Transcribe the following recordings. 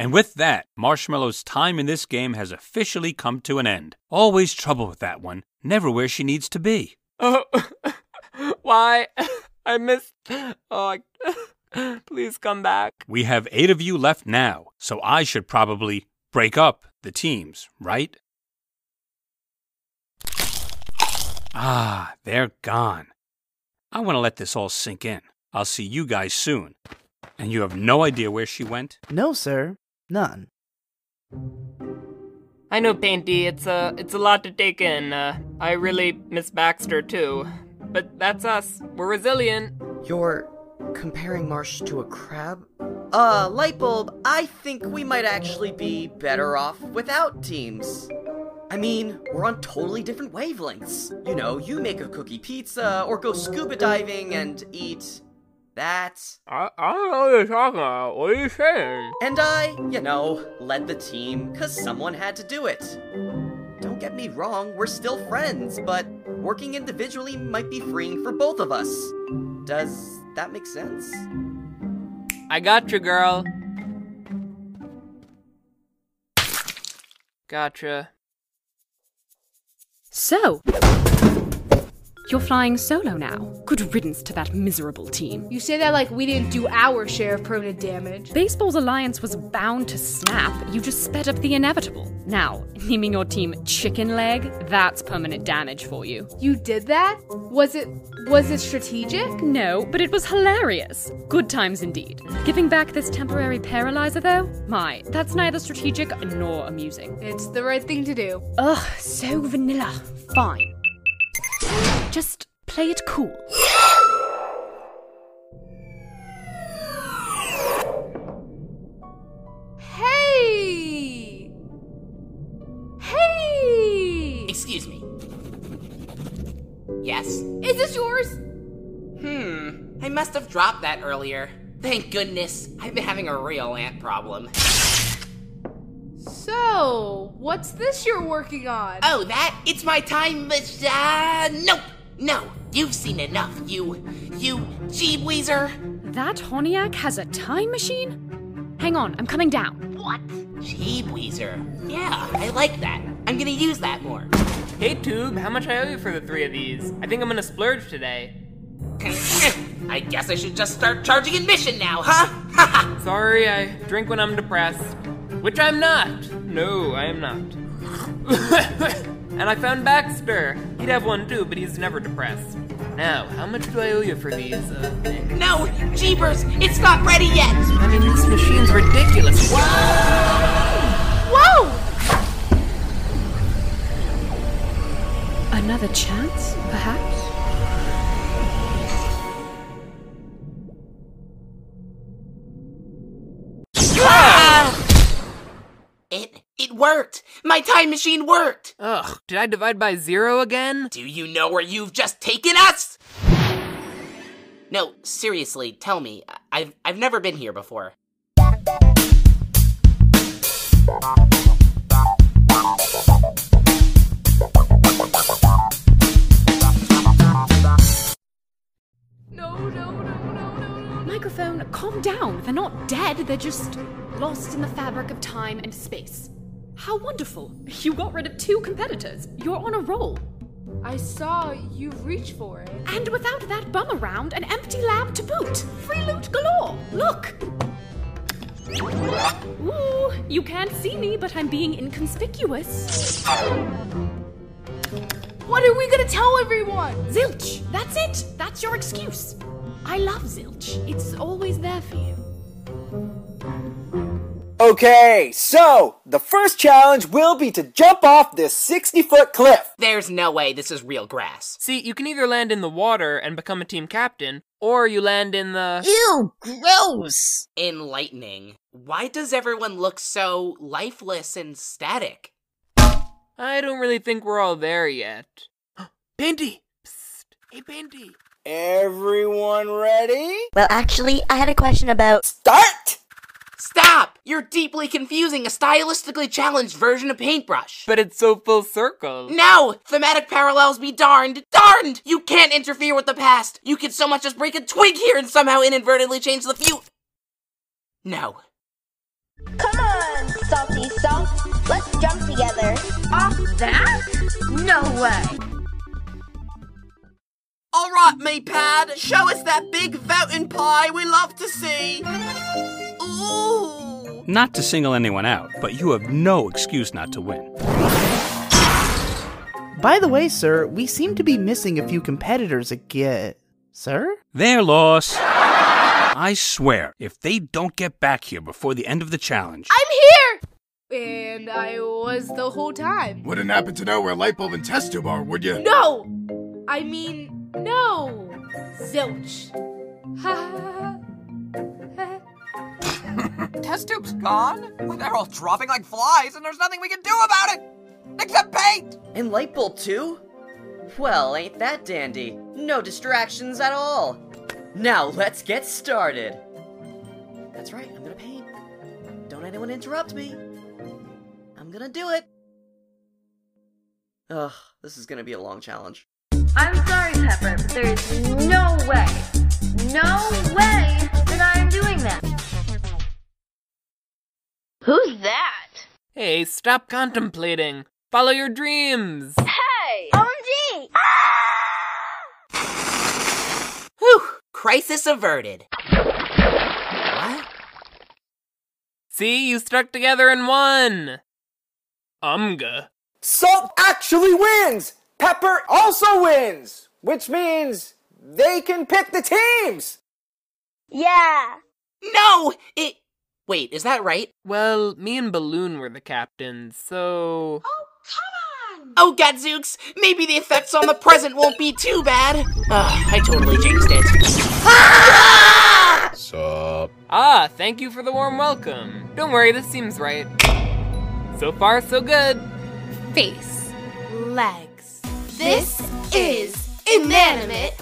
And with that, Marshmallow's time in this game has officially come to an end. Always trouble with that one, never where she needs to be. Oh, why? I missed. Oh, I- please come back. We have eight of you left now, so I should probably break up the teams, right? Ah, they're gone. I want to let this all sink in. I'll see you guys soon. And you have no idea where she went? No, sir. None. I know, Painty. It's a it's a lot to take in. Uh, I really miss Baxter too, but that's us. We're resilient. You're comparing Marsh to a crab? Uh, Lightbulb, I think we might actually be better off without teams. I mean, we're on totally different wavelengths. You know, you make a cookie pizza or go scuba diving and eat that. I, I don't know what you're talking about. What are you saying? And I, you know, led the team because someone had to do it. Don't get me wrong, we're still friends, but working individually might be freeing for both of us. Does that make sense? I got you, girl. Gotcha. So, you're flying solo now. Good riddance to that miserable team. You say that like we didn't do our share of permanent damage. Baseball's alliance was bound to snap. You just sped up the inevitable. Now, naming your team Chicken Leg, that's permanent damage for you. You did that? Was it was it strategic? No, but it was hilarious. Good times indeed. Giving back this temporary paralyzer, though? My, that's neither strategic nor amusing. It's the right thing to do. Ugh, so vanilla. Fine. Just play it cool. Hey! Hey! Excuse me. Yes? Is this yours? Hmm. I must have dropped that earlier. Thank goodness. I've been having a real ant problem. So, what's this you're working on? Oh, that? It's my time machine. Uh, nope. No. You've seen enough, you. You. Jeeb Weezer. That Honiak has a time machine? Hang on, I'm coming down. What? Jeeb Weezer. Yeah, I like that. I'm gonna use that more. Hey, Tube, how much I owe you for the three of these? I think I'm gonna splurge today. I guess I should just start charging admission now, huh? Sorry, I drink when I'm depressed. Which I'm not. No, I am not. and I found Baxter. He'd have one too, but he's never depressed. Now, how much do I owe you for these, uh, things? no, Jeepers, it's not ready yet. I mean, this machine's ridiculous. Whoa! Another chance, perhaps? Worked. My time machine worked. Ugh, did I divide by zero again? Do you know where you've just taken us? No, seriously, tell me. I- I've I've never been here before. No, no, no, no, no, no. Microphone, calm down. They're not dead, they're just lost in the fabric of time and space. How wonderful! You got rid of two competitors. You're on a roll. I saw you reach for it. And without that bum around, an empty lab to boot. Free loot galore. Look! Ooh, you can't see me, but I'm being inconspicuous. What are we gonna tell everyone? Zilch! That's it! That's your excuse. I love Zilch. It's always there for you. Okay, so the first challenge will be to jump off this 60 foot cliff. There's no way this is real grass. See, you can either land in the water and become a team captain, or you land in the. Ew, gross. Enlightening. Why does everyone look so lifeless and static? I don't really think we're all there yet. Painty! Psst. Hey, Painty! Everyone ready? Well, actually, I had a question about. Start! Stop! You're deeply confusing a stylistically challenged version of Paintbrush. But it's so full circle. No! Thematic parallels be darned! Darned! You can't interfere with the past! You could so much as break a twig here and somehow inadvertently change the future. No. Come on! Salty Salt. Let's jump together. Off that? No way. Alright, me pad, show us that big fountain pie we love to see. Ooh. Not to single anyone out, but you have no excuse not to win. By the way, sir, we seem to be missing a few competitors again. Sir? Their loss. I swear, if they don't get back here before the end of the challenge, I'm here! And I was the whole time. Wouldn't happen to know where Lightbulb and test tube are, would you? No! I mean, no! Zilch. Ha Ha ha Test tube's gone? Well, they're all dropping like flies, and there's nothing we can do about it! Except paint! And light bulb too? Well, ain't that dandy? No distractions at all. Now let's get started. That's right, I'm gonna paint. Don't anyone interrupt me. I'm gonna do it. Ugh, this is gonna be a long challenge. I'm sorry, Pepper, but there is no way, no way that I am doing that. Who's that? Hey, stop contemplating. Follow your dreams. Hey! OMG! Ah! Whew, crisis averted. What? See, you stuck together and won. Umga. Salt actually wins! Pepper also wins! Which means they can pick the teams! Yeah. No! It. Wait, is that right? Well, me and Balloon were the captains, so. Oh, come on! Oh, gadzooks! Maybe the effects on the present won't be too bad. Ugh, I totally jinxed it. Sup? Ah, thank you for the warm welcome. Don't worry, this seems right. So far, so good. Face. Legs. This is inanimate.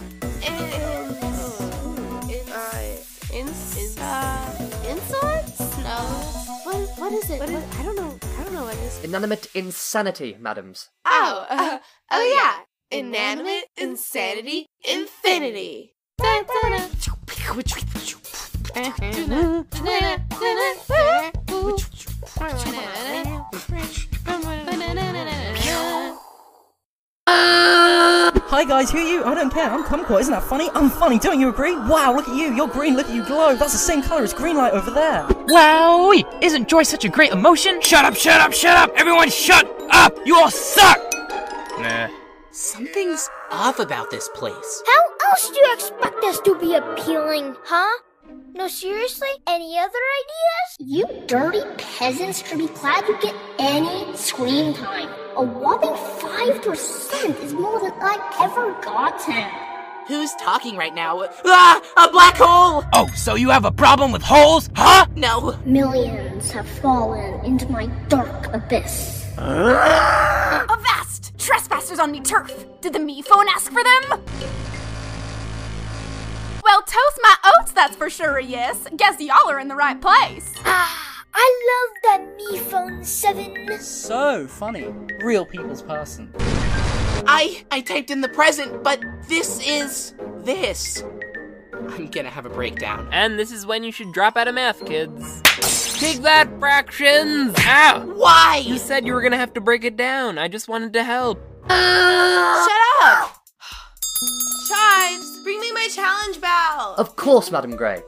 It? What is, I don't know. I don't know what it is. Inanimate insanity, madams. Oh, uh, oh yeah. Inanimate, insanity, infinity. Hi guys, who are you? I don't care. I'm Kumquat. Isn't that funny? I'm funny. Don't you agree? Wow, look at you. You're green. Look at you glow. That's the same color as green light over there. Wow! Isn't joy such a great emotion? Shut up, shut up, shut up! Everyone shut up! You all suck! Nah. Something's off about this place. How else do you expect us to be appealing, huh? No, seriously? Any other ideas? You dirty peasants should be glad you get any screen time. A whopping 5% is more than I've ever gotten. Who's talking right now? Ah! A black hole! Oh, so you have a problem with holes, huh? No. Millions have fallen into my dark abyss. Avast! Trespassers on me turf! Did the MePhone ask for them? Well, toast my oats, that's for sure, yes. Guess y'all are in the right place. Ah, I love that MePhone 7. So funny. Real people's person. I I typed in the present, but this is this. I'm gonna have a breakdown. And this is when you should drop out of math, kids. Take that, fractions! Ow! Why? You said you were gonna have to break it down. I just wanted to help. Shut up! Chives, bring me my challenge bell. Of course, Madam Grey.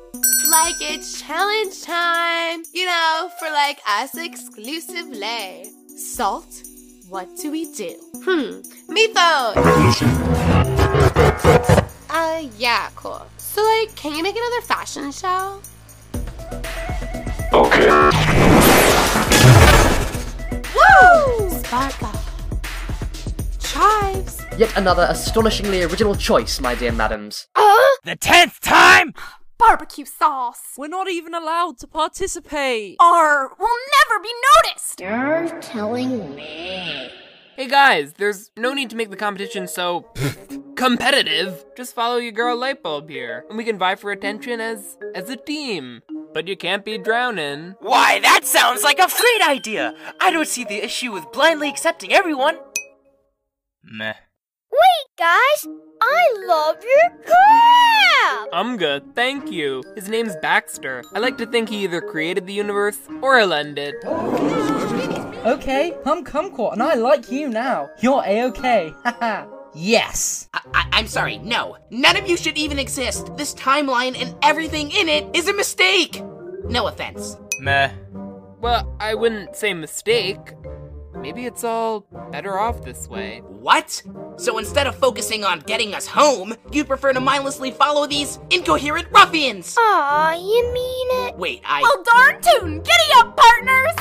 Like it's challenge time, you know, for like us exclusively. Salt, what do we do? Hmm, MePhone. Uh, yeah, cool. So, like, can you make another fashion show? Okay. Woo! Sparkle. Chives. Yet another astonishingly original choice, my dear madams. The tenth time? Barbecue sauce. We're not even allowed to participate. Or we'll never be noticed. You're telling me. Hey guys, there's no need to make the competition so competitive. Just follow your girl Lightbulb here, and we can vie for attention as as a team. But you can't be drowning. Why, that sounds like a great idea. I don't see the issue with blindly accepting everyone. Meh. Wait, guys! I love your crab! job. I'm good, thank you. His name's Baxter. I like to think he either created the universe or he'll it. Okay, I'm Kumquat, and I like you now. You're a-okay. Haha. yes. I- I'm sorry, no. None of you should even exist. This timeline and everything in it is a mistake. No offense. Meh. Well, I wouldn't say mistake. Maybe it's all better off this way. What? So instead of focusing on getting us home, you'd prefer to mindlessly follow these incoherent ruffians? Aw, you mean it? Wait, I. Well, darn tootin'! Giddy up, partners!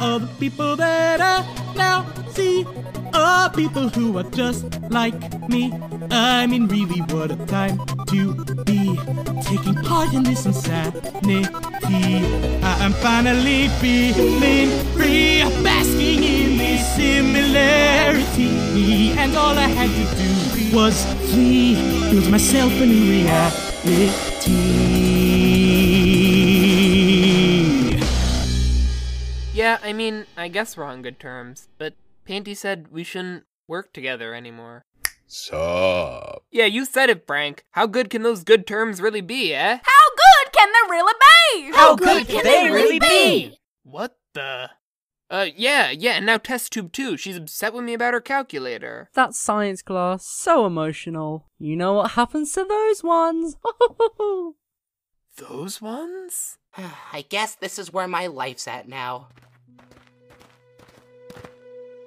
All the people that I now see are people who are just like me. I mean, really, what a time to be taking part in this insanity. I am finally feeling free, basking in this similarity. And all I had to do was flee, build myself a new reality. Yeah, I mean, I guess we're on good terms, but Painty said we shouldn't work together anymore. Sup? Yeah, you said it, Frank. How good can those good terms really be, eh? How good can they really be? How good can they really be? What the? Uh, yeah, yeah, and now test tube 2. She's upset with me about her calculator. That science class, so emotional. You know what happens to those ones? Those ones? I guess this is where my life's at now.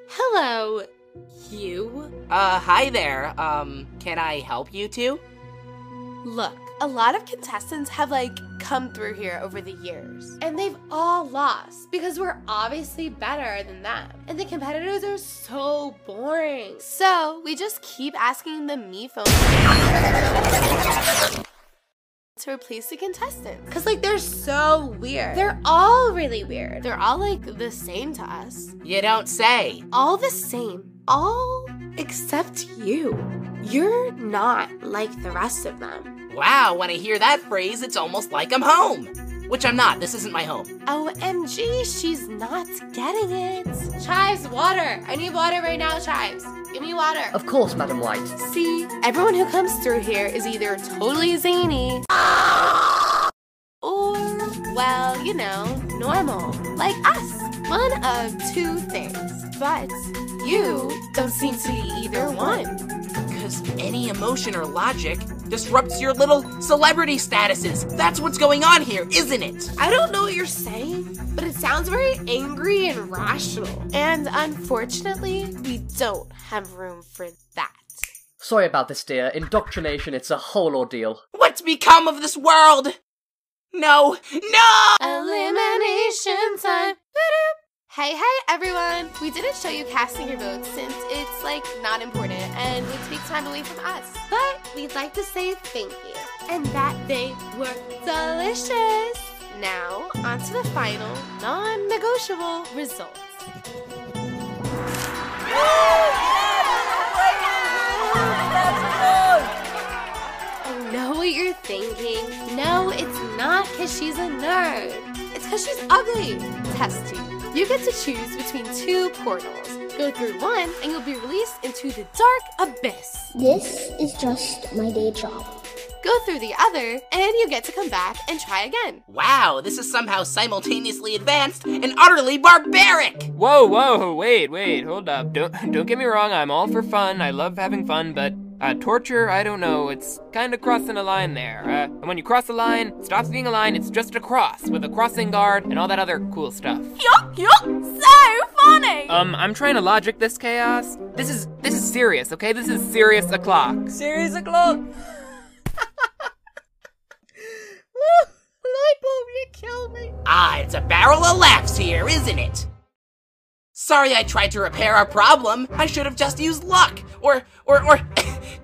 Hello, you. Uh, hi there. Um, can I help you two? Look, a lot of contestants have like come through here over the years, and they've all lost because we're obviously better than them. And the competitors are so boring. So we just keep asking the MePhone to replace the contestants. Cause like they're so weird. They're all really weird. They're all like the same to us. You don't say. All the same. All except you. You're not like the rest of them. Wow, when I hear that phrase, it's almost like I'm home. Which I'm not, this isn't my home. OMG, she's not getting it. Chives, water. I need water right now, Chives. Give me water. Of course, Madam White. See, everyone who comes through here is either totally zany or, well, you know, normal. Like us. One of two things. But you don't seem to be either one. Because any emotion or logic disrupts your little celebrity statuses. That's what's going on here, isn't it? I don't know what you're saying, but it sounds very angry and rational. And unfortunately, we don't have room for that. Sorry about this, dear. Indoctrination, it's a whole ordeal. What's become of this world? No, no! Elimination time. Hey, hey, everyone! We didn't show you casting your votes since it's like not important and would take time away from us. But we'd like to say thank you and that they were delicious. Now, on to the final, non negotiable results. Oh, I know what you're thinking. No, it's not because she's a nerd. It's because she's ugly. Test tube. You get to choose between two portals. Go through one, and you'll be released into the dark abyss. This is just my day job. Go through the other, and you get to come back and try again. Wow, this is somehow simultaneously advanced and utterly barbaric! Whoa, whoa, wait, wait, hold up. Don't don't get me wrong, I'm all for fun. I love having fun, but uh, torture, I don't know. It's kind of crossing a line there. Uh, and when you cross a line, it stops being a line. It's just a cross with a crossing guard and all that other cool stuff. Yuck, yuck! So funny! Um, I'm trying to logic this chaos. This is this is serious, okay? This is serious o'clock. Serious o'clock. Lightbulb, you killed me. Ah, it's a barrel of laughs here, isn't it? Sorry I tried to repair our problem. I should have just used luck. Or, or, or,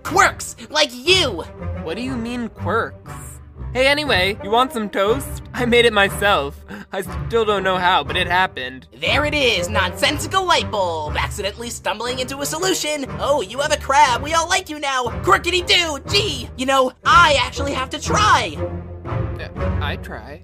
quirks, like you. What do you mean quirks? Hey, anyway, you want some toast? I made it myself. I still don't know how, but it happened. There it is, nonsensical light bulb, accidentally stumbling into a solution. Oh, you have a crab. We all like you now. Quirkity doo. Gee, you know, I actually have to try. Uh, I try.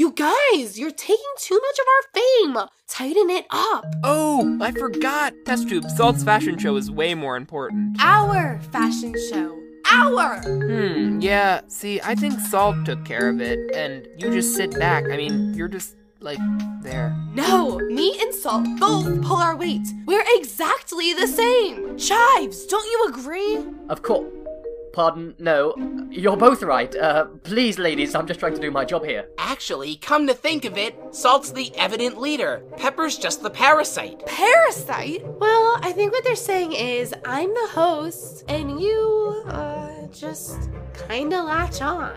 You guys, you're taking too much of our fame. Tighten it up. Oh, I forgot. Test tube. Salt's fashion show is way more important. Our fashion show. Our. Hmm. Yeah. See, I think Salt took care of it, and you just sit back. I mean, you're just like there. No, me and Salt both pull our weight. We're exactly the same. Chives, don't you agree? Of course. Pardon? No. You're both right. Uh, please, ladies, I'm just trying to do my job here. Actually, come to think of it, Salt's the evident leader. Pepper's just the parasite. Parasite? Well, I think what they're saying is I'm the host, and you, uh, just kinda latch on.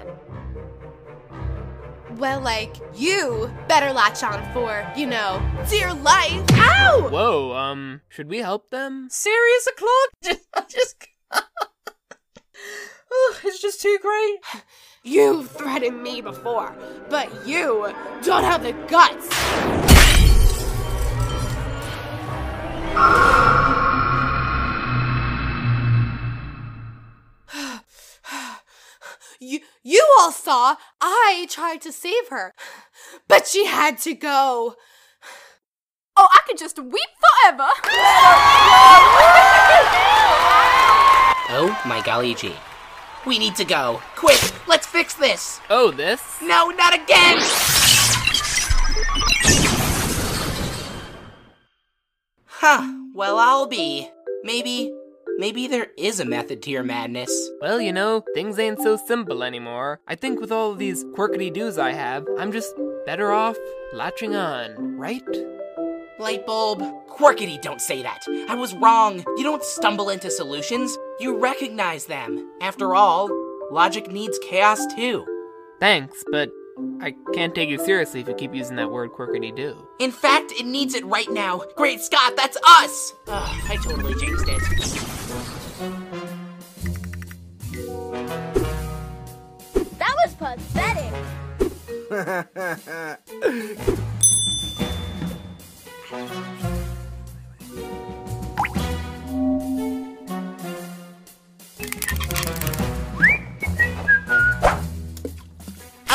Well, like, you better latch on for, you know, dear life. Ow! Whoa. Um. Should we help them? Serious o'clock? Just, just. Oh, it's just too great. You've threatened me before, but you don't have the guts. You, you all saw I tried to save her, but she had to go. Oh, I could just weep forever. Oh my golly gee. We need to go. Quick, let's fix this. Oh, this? No, not again! Huh, well, I'll be. Maybe, maybe there is a method to your madness. Well, you know, things ain't so simple anymore. I think with all of these quirkity doos I have, I'm just better off latching on, right? Light bulb. Quirkity, don't say that. I was wrong. You don't stumble into solutions, you recognize them. After all, logic needs chaos too. Thanks, but I can't take you seriously if you keep using that word quirkity do. In fact, it needs it right now. Great Scott, that's us! Ugh, I totally jinxed it. That was pathetic.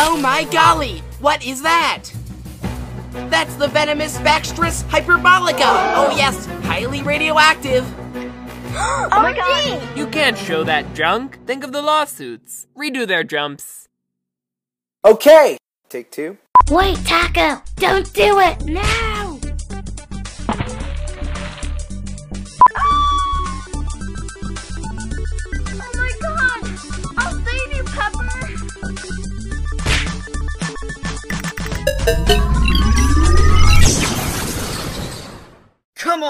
Oh my golly! What is that? That's the venomous Baxtrus hyperbolica! Oh yes, highly radioactive! Oh, oh my god! You can't show that junk. Think of the lawsuits. Redo their jumps. Okay, take two. Wait, Taco! Don't do it! No!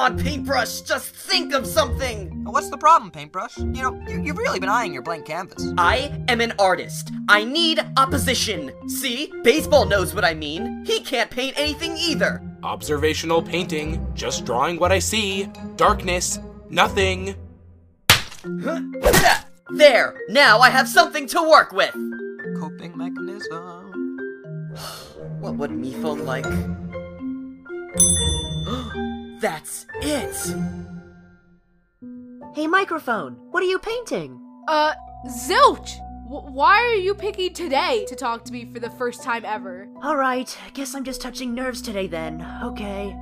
On, Paintbrush, just think of something! What's the problem, Paintbrush? You know, you, you've really been eyeing your blank canvas. I am an artist. I need opposition. See? Baseball knows what I mean. He can't paint anything either. Observational painting, just drawing what I see. Darkness, nothing. There! Now I have something to work with! Coping mechanism. What would MePhone like? That's it! Hey, microphone, what are you painting? Uh, zilch! W- why are you picking today to talk to me for the first time ever? Alright, guess I'm just touching nerves today then. Okay.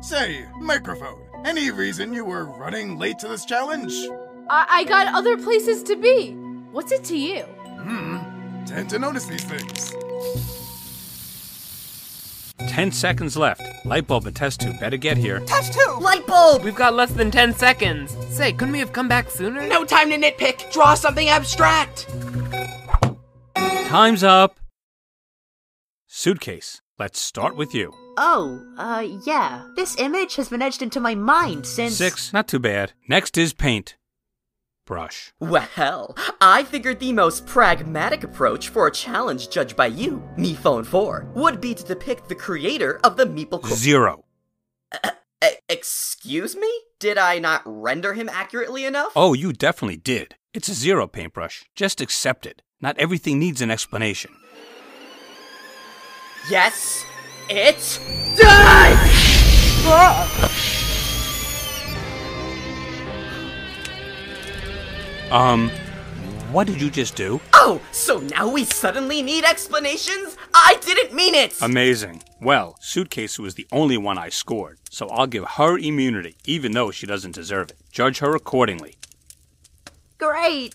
Say, microphone, any reason you were running late to this challenge? I, I got other places to be. What's it to you? Hmm, tend to notice these things. Ten seconds left. Light bulb and test tube better get here. Test tube! Light bulb! We've got less than 10 seconds. Say, couldn't we have come back sooner? No time to nitpick. Draw something abstract. Time's up. Suitcase. Let's start with you. Oh, uh, yeah. This image has been etched into my mind since. Six. Not too bad. Next is paint. Brush. Well, I figured the most pragmatic approach for a challenge judged by you, MePhone 4, would be to depict the creator of the Meeple Corp- Zero. E- excuse me? Did I not render him accurately enough? Oh, you definitely did. It's a zero paintbrush. Just accept it. Not everything needs an explanation. Yes, it's done! Um, What did you just do? Oh, so now we suddenly need explanations? I didn't mean it! Amazing. Well, Suitcase was the only one I scored, so I'll give her immunity, even though she doesn't deserve it. Judge her accordingly. Great!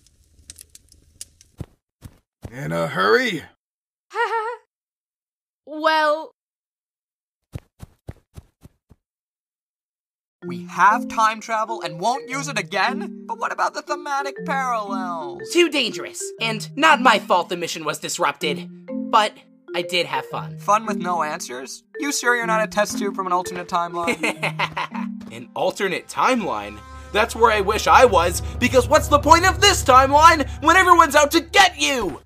In a hurry? well, We have time travel and won't use it again? But what about the thematic parallels? Too dangerous. And not my fault the mission was disrupted. But I did have fun. Fun with no answers? You sure you're not a test tube from an alternate timeline? An alternate timeline? That's where I wish I was, because what's the point of this timeline when everyone's out to get you?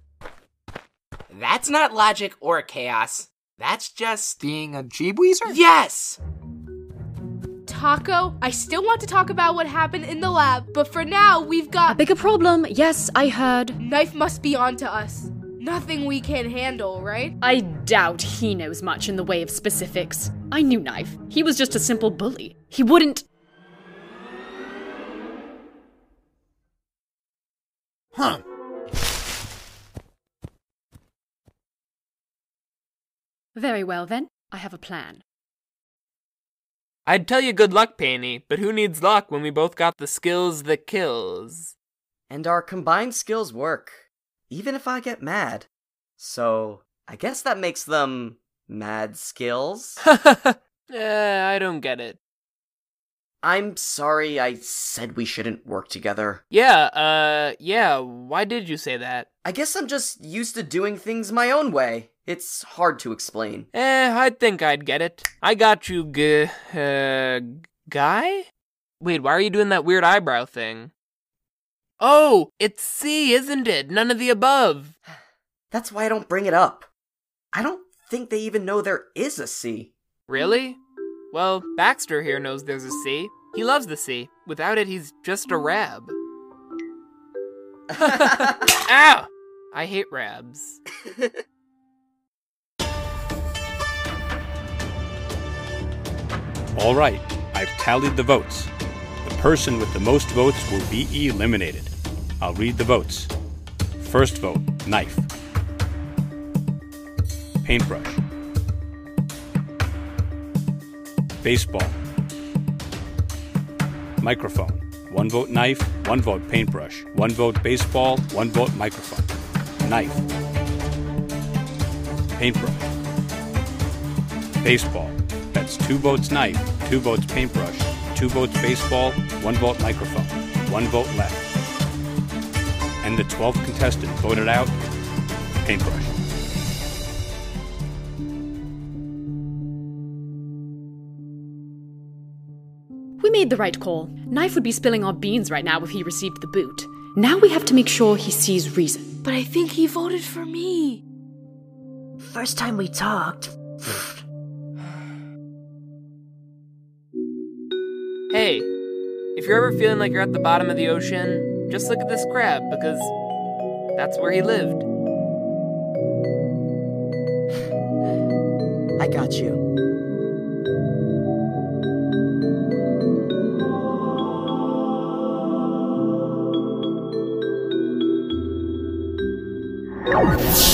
That's not logic or chaos. That's just. Being a Jeebweezer? Yes! Taco, I still want to talk about what happened in the lab, but for now, we've got. A bigger problem. Yes, I heard. Knife must be on to us. Nothing we can handle, right? I doubt he knows much in the way of specifics. I knew Knife. He was just a simple bully. He wouldn't. Huh. Very well, then. I have a plan. I'd tell you good luck, Painty, but who needs luck when we both got the skills that kills? And our combined skills work, even if I get mad. So, I guess that makes them mad skills. Eh, I don't get it. I'm sorry I said we shouldn't work together. Yeah, uh, yeah, why did you say that? I guess I'm just used to doing things my own way. It's hard to explain. Eh, I think I'd get it. I got you, g- uh, guy? Wait, why are you doing that weird eyebrow thing? Oh, it's C, isn't it? None of the above. That's why I don't bring it up. I don't think they even know there is a C. Really? Well, Baxter here knows there's a sea. He loves the sea. Without it, he's just a rab. Ow! I hate rabs. All right, I've tallied the votes. The person with the most votes will be eliminated. I'll read the votes. First vote, knife. Paintbrush. Baseball. Microphone. One vote knife, one vote paintbrush, one vote baseball, one vote microphone. Knife. Paintbrush. Baseball. That's two votes knife, two votes paintbrush, two votes baseball, one vote microphone, one vote left. And the 12th contestant voted out paintbrush. Made the right call. Knife would be spilling our beans right now if he received the boot. Now we have to make sure he sees reason. But I think he voted for me. First time we talked. Hey, if you're ever feeling like you're at the bottom of the ocean, just look at this crab because that's where he lived. I got you. Yeah.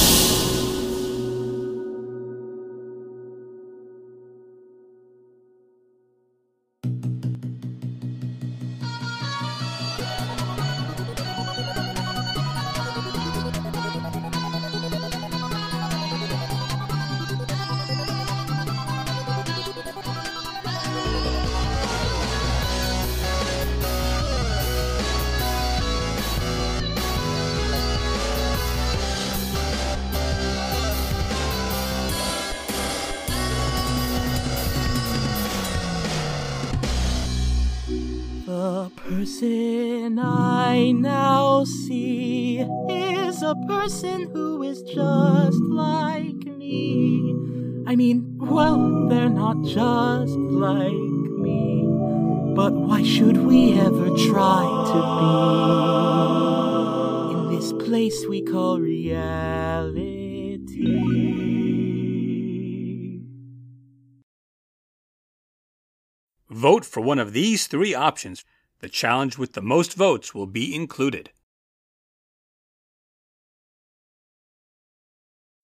The person I now see is a person who is just like me. I mean, well, they're not just like me. But why should we ever try to be in this place we call reality? Vote for one of these three options. The challenge with the most votes will be included.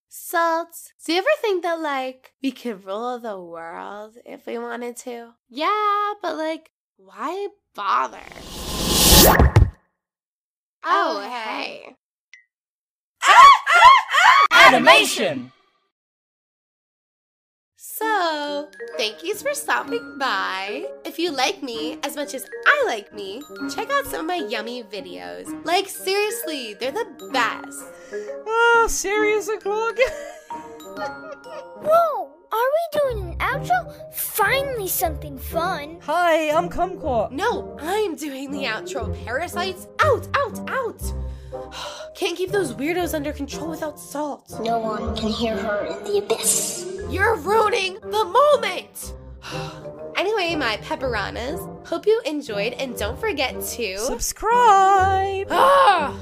Salts, do you ever think that, like, we could rule the world if we wanted to? Yeah, but, like, why bother? Oh, oh hey. Animation! So, thank yous for stopping by. If you like me as much as I like me, check out some of my yummy videos. Like, seriously, they're the best. Oh, serious o'clock? Whoa! Are we doing an outro? Finally, something fun. Hi, I'm Kumquat. No, I'm doing the outro. Parasites, out, out, out. Can't keep those weirdos under control without salt. No one can hear her in the abyss. You're ruining the moment! anyway, my pepperonas, hope you enjoyed and don't forget to subscribe! Ah!